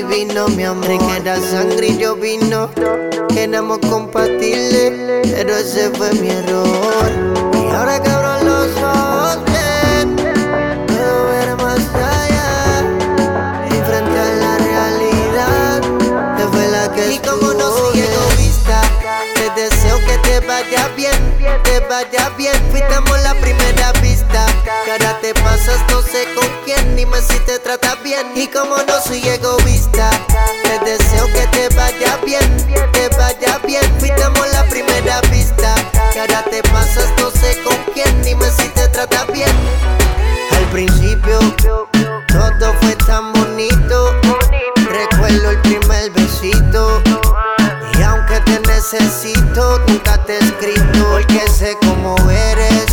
soy adivino, mi amor. Que era sangre y yo vino. Éramos compatibles, pero ese fue mi error. Y ahora que vaya bien, te vaya bien. Fuimos la primera vista. Ahora te pasas, no sé con quién, dime si te trata bien. Y como no soy egoísta, te deseo que te vaya bien, te vaya bien. Fuimos la primera vista. Ahora te pasas, no sé con quién, dime si te trata bien. Al principio, todo fue tan bonito. Recuerdo el primer besito. Necesito, nunca te he escrito. Porque sé cómo eres.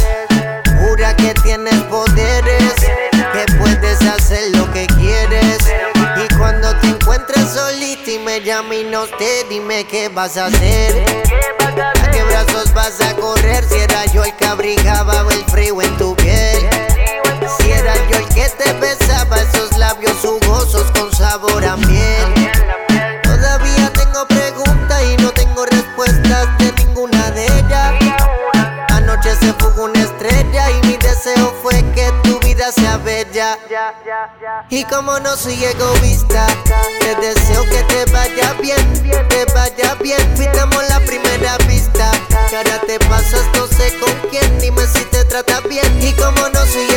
Jura que tienes poderes. Que puedes hacer lo que quieres. Y cuando te encuentres solita y me llames y no te dime qué vas a hacer. ¿A qué brazos vas a correr? Si era yo el que abrigaba el frío en tu piel. Si era yo el que te besaba Y como no soy egoísta, te deseo que te vaya bien, te vaya bien. Fuimos la primera vista. Que ahora te pasas, no sé con quién, dime si te trata bien. Y como no soy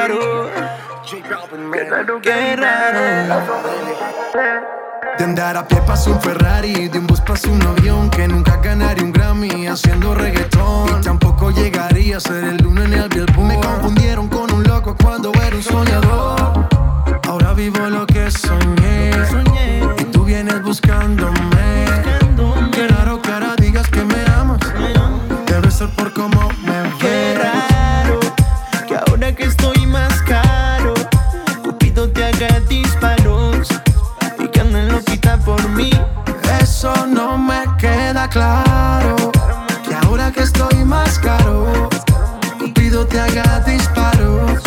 queda claro. Qué raro. De andar a pie pasó un Ferrari, de un bus pasó un avión que nunca ganaría un Grammy haciendo reggaetón. Y tampoco llegaría a ser el uno en el Billboard. Me confundieron con un loco cuando era un soñador. Ahora vivo lo que soñé. Y tú vienes buscándome. Qué raro que ahora digas que me amas. Debe ser por cómo claro que ahora que estoy más caro, Cupido te haga disparos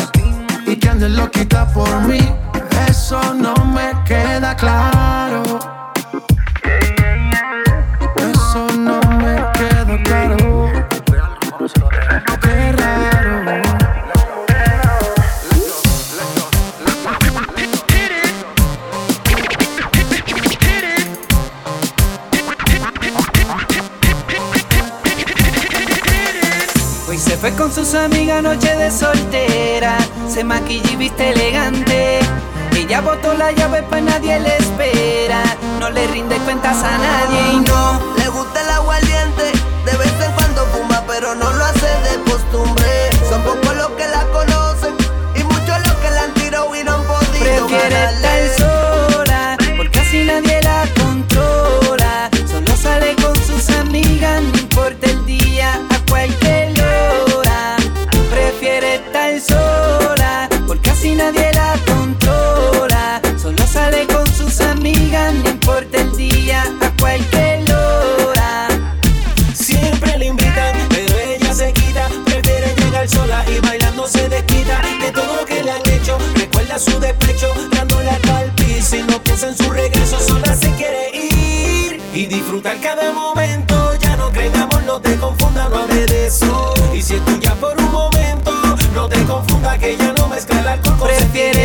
y que andes loquita por mí. Eso no me queda claro Con sus amigas noche de soltera, se maquilló y viste elegante. Ella botó la llave pues nadie le espera, no le rinde cuentas a nadie y no. Le gusta el aguardiente, de vez en cuando fuma pero no lo hace de costumbre. a su despecho, dándola al piso si no piensa en su regreso, sola se quiere ir y disfrutar cada momento. Ya no creamos, no te confunda, no hable de eso. Y si es tuya por un momento, no te confunda que ya no mezcla el alcohol con Prefiere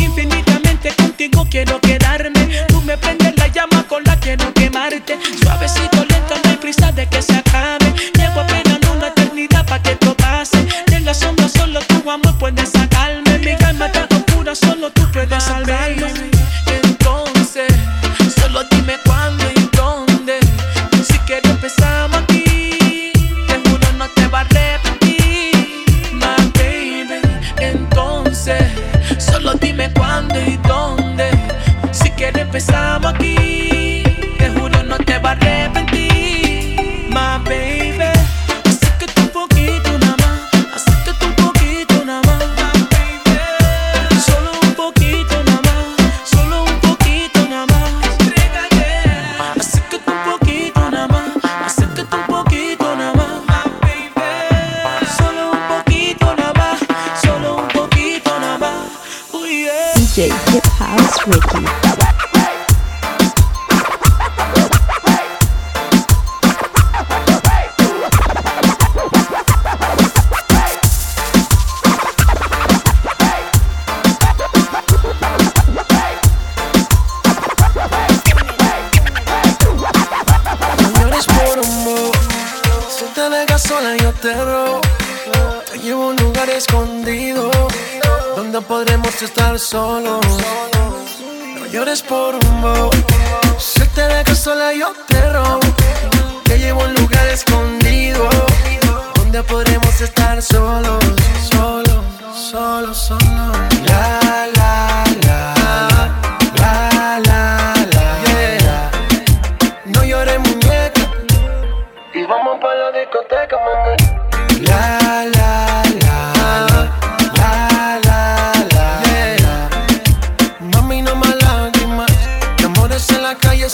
infinitamente. Contigo quiero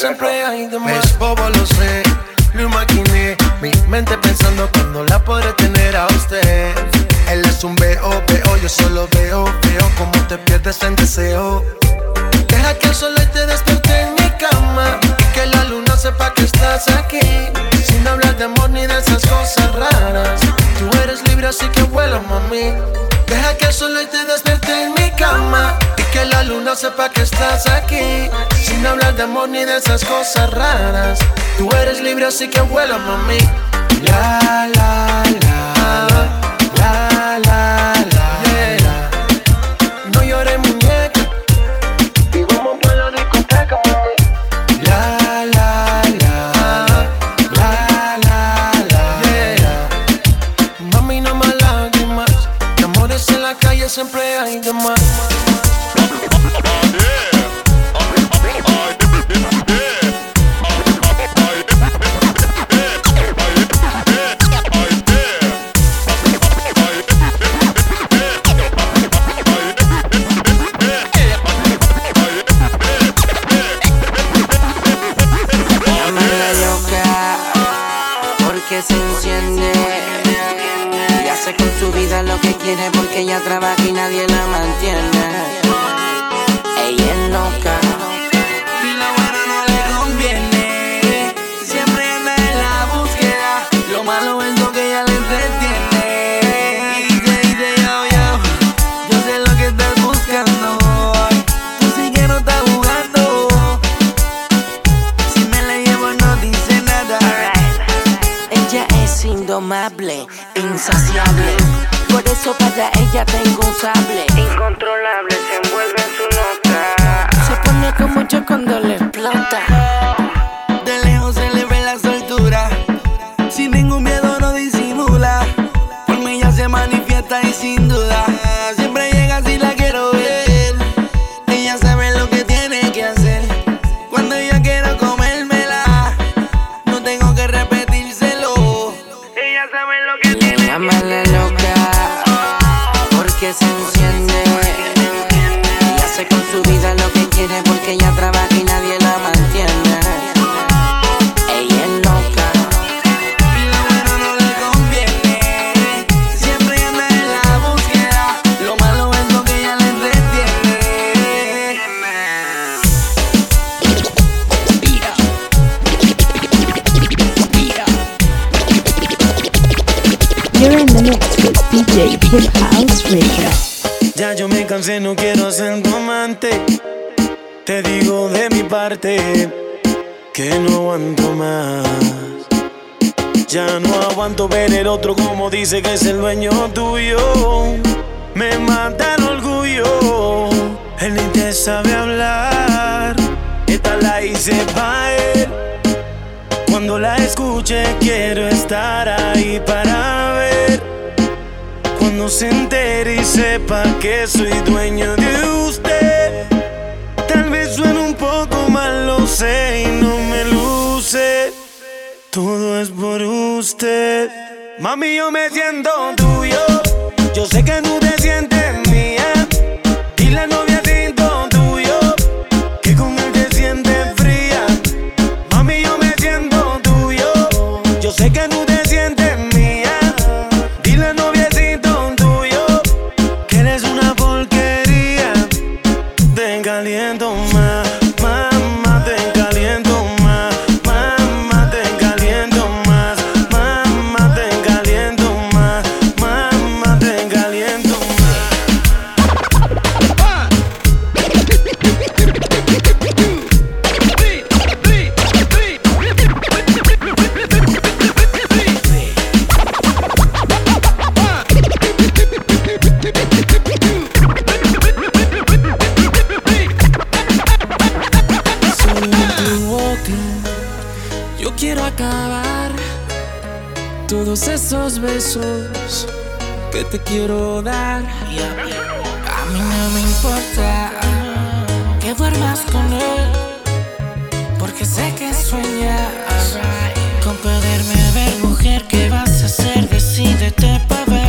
siempre hay de más. sepa que estás aquí. Sin hablar de amor ni de esas cosas raras. Tú eres libre, así que vuela, mami. La, la, la. La, la, la. No llores, muñeca. Y vamos por la discoteca, mami. La, la, la. La, la, la. Yeah. Mami, no más lágrimas. De amores en la calle siempre hay de más. el otro como dice que es el dueño tuyo. Me mata el orgullo, él ni te sabe hablar. Esta la hice pa' él. Cuando la escuche quiero estar ahí para ver. Cuando se entere y sepa que soy dueño de usted. Tal vez suene un poco mal, lo sé y no me luce. Todo es por usted. Mami, yo me siento tuyo. Yo sé que tú te sientes quiero acabar todos esos besos que te quiero dar. A mí no me importa que duermas con él, porque sé que sueñas con poderme ver, mujer. ¿Qué vas a hacer? Decídete para.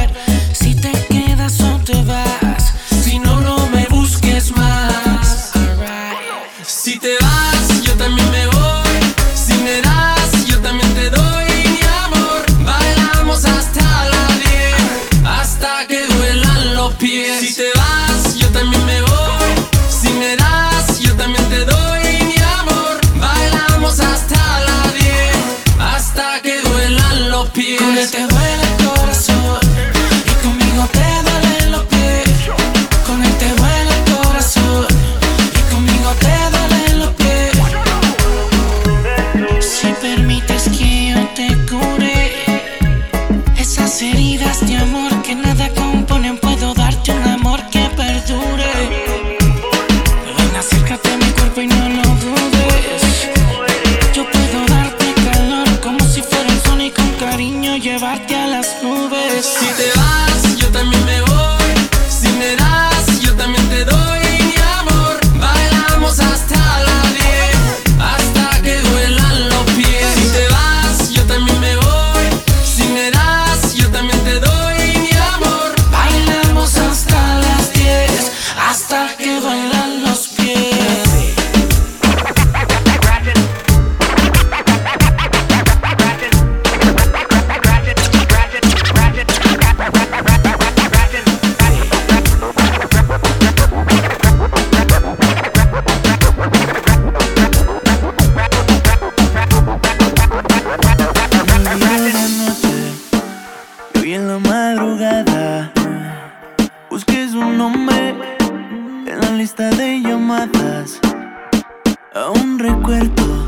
Aún recuerdo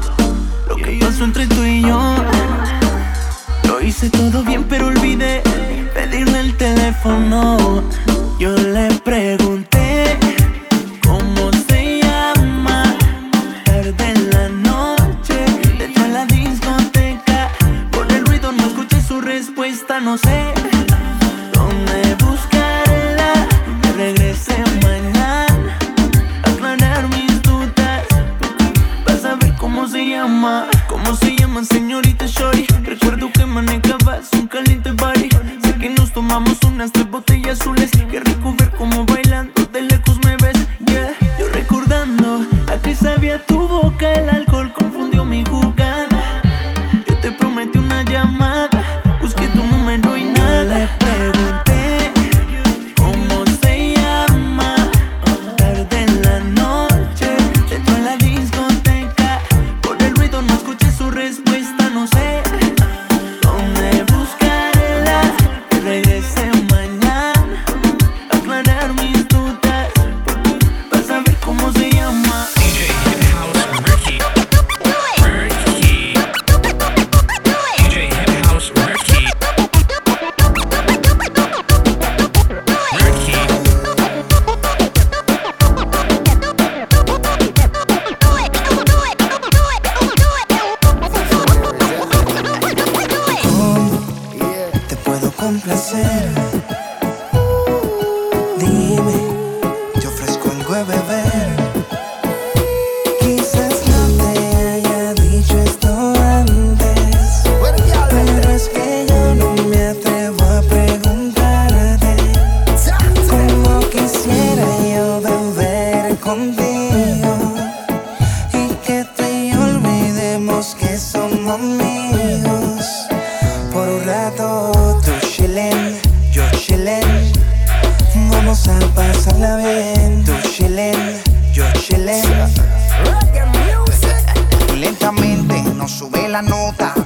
lo que pasó entre tú y yo. Lo hice todo bien, pero olvidé pedirle el teléfono. Yo le pregunté.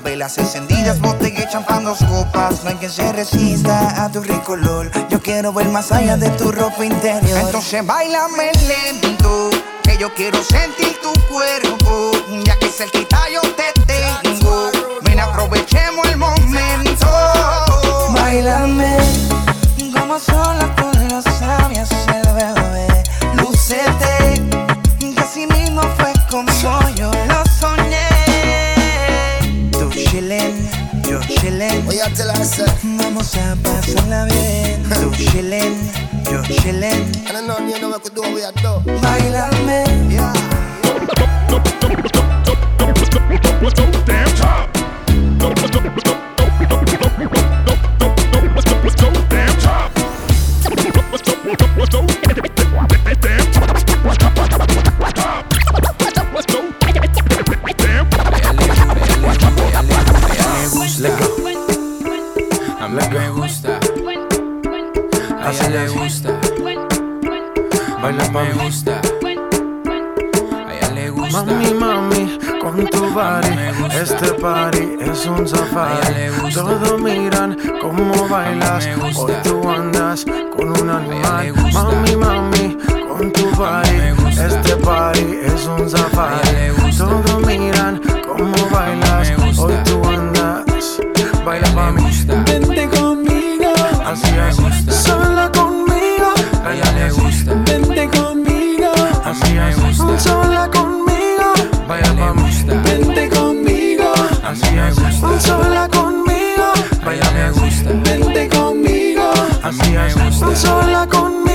Velas encendidas, botella champán, dos copas. No hay quien se resista a tu rico olor. Yo quiero ver más allá de tu ropa interior. Entonces bailame lento, que yo quiero sentir tu cuerpo. Ya que cerquita yo te tengo. Ven, aprovechemos el momento. Bailame como sola con te la hace. Vamos a pasarla bien. Tú chillen, yo chillen. I don't know, you know what we do, we are do. Bailame. Yeah. A ella le gusta. Baila pa' me gusta. A ella le gusta. Mami, mami, con tu body, este party es un safari. Todos miran cómo bailas, hoy tú andas con un animal. Mami, mami, con tu body, este party es un safari. Todos miran cómo bailas, hoy tú andas. Baila pa' mí. Vente conmigo, así me gusta. sola conmigo, A ella le gusta. vente conmigo. así me es, gusta. sola conmigo.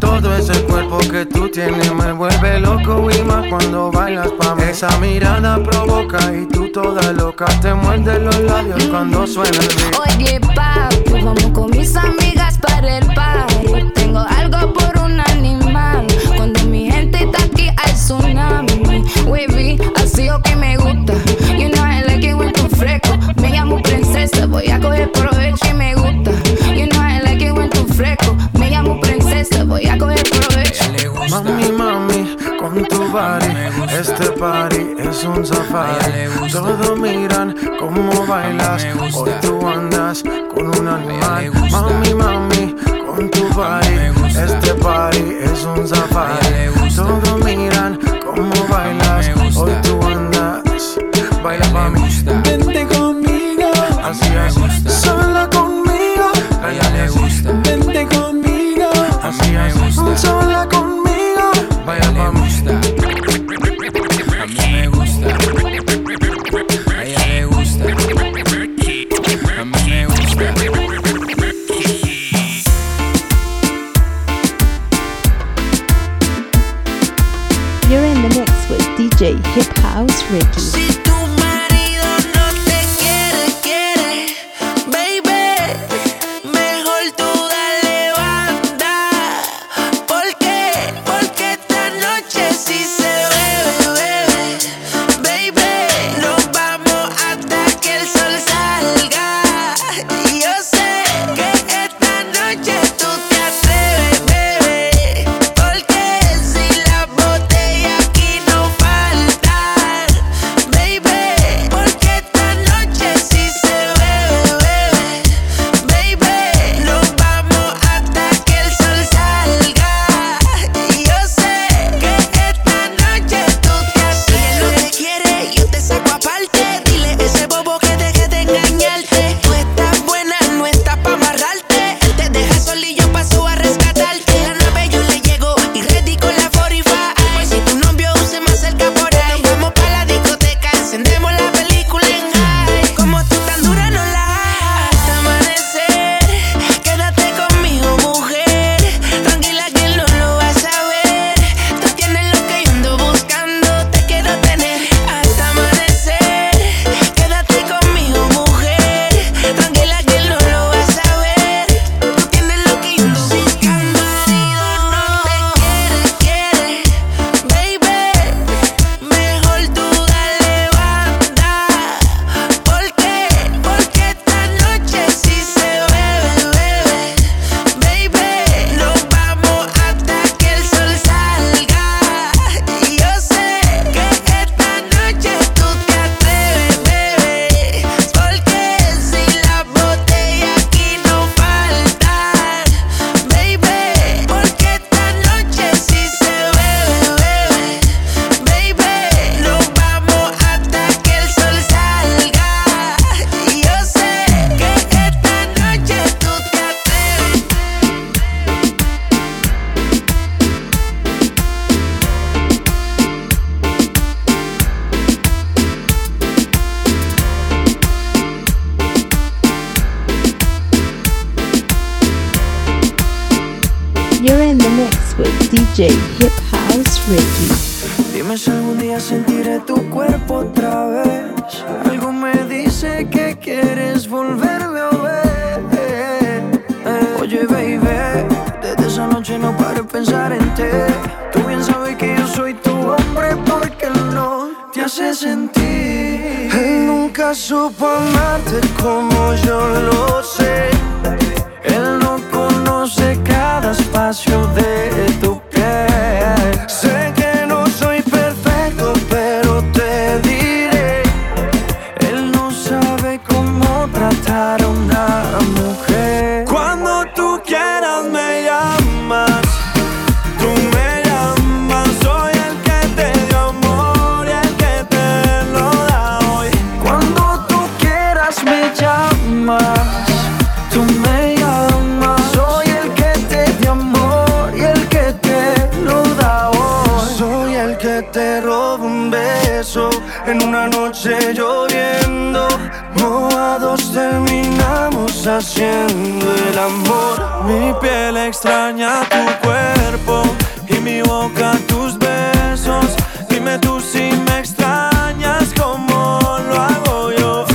Todo ese cuerpo que tú tienes me vuelve loco y más cuando bailas pa' mí. Esa mirada provoca y tú toda loca te muerdes los labios cuando suena el beat. Oye, papi, vamos con mis amigas para el party. Tengo algo por un animal. Cuando mi gente está aquí, hay tsunami. Wavy, un safari. Todos miran cómo bailas, hoy tú andas DJ Hip House Ricky. Dime si algún día sentiré tu cuerpo otra vez. Algo me dice que quieres volverme a ver. Oye, baby, desde esa noche no paro de pensar en ti. Tú bien sabes que yo soy tu hombre porque no te hace sentir. Él nunca supo amarte como yo lo sé. Él no espacio de tu haciendo el amor. Mi piel extraña tu cuerpo y mi boca tus besos. Dime tú si me extrañas como lo hago yo.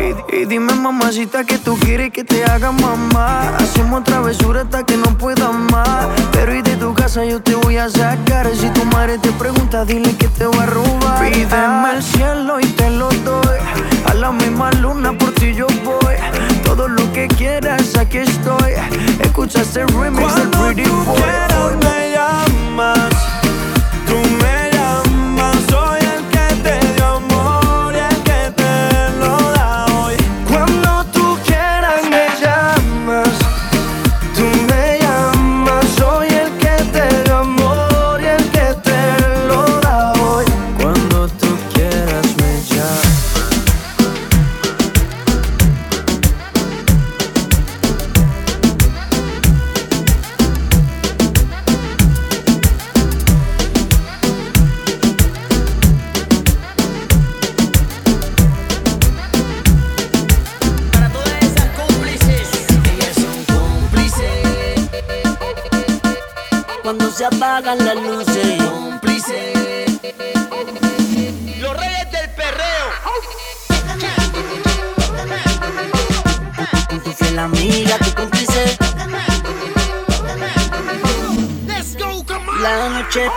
Y, y dime mamacita que tú quieres que te haga mamá. Hacemos travesura hasta que no pueda más. Pero y de tu casa yo te voy a sacar. Si tu madre te pregunta dile que te voy a robar. Pídeme el cielo y te lo doy. A la misma luna por ti yo voy Todo lo que quieras aquí estoy. Escucha este remix del Pretty Boy. quieras, me llamas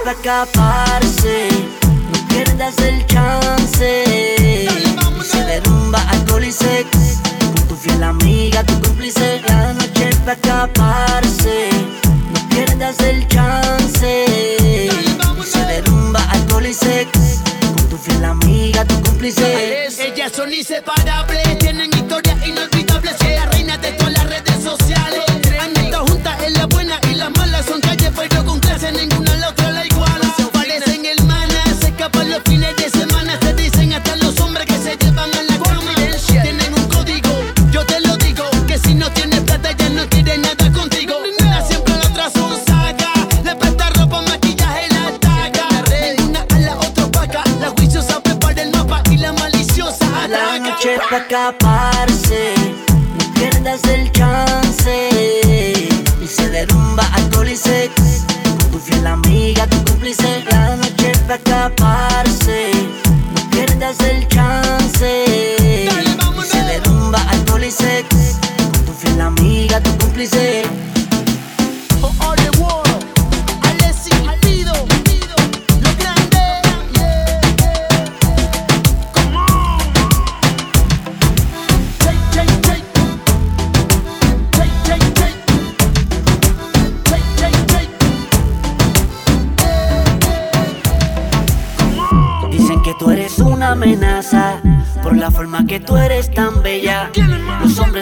La noche para escaparse,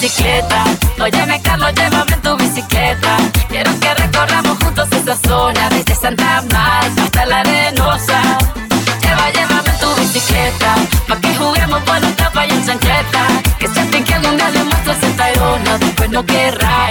bicicleta. Óyeme, Carlos, llévame tu bicicleta. Quiero que recorramos juntos esta zona, desde Santa Marta hasta la Arenosa. Lleva, llévame tu bicicleta, pa' que juguemos por la tapa y en chancleta. Que sienten que algún día le muestro ese después no querrá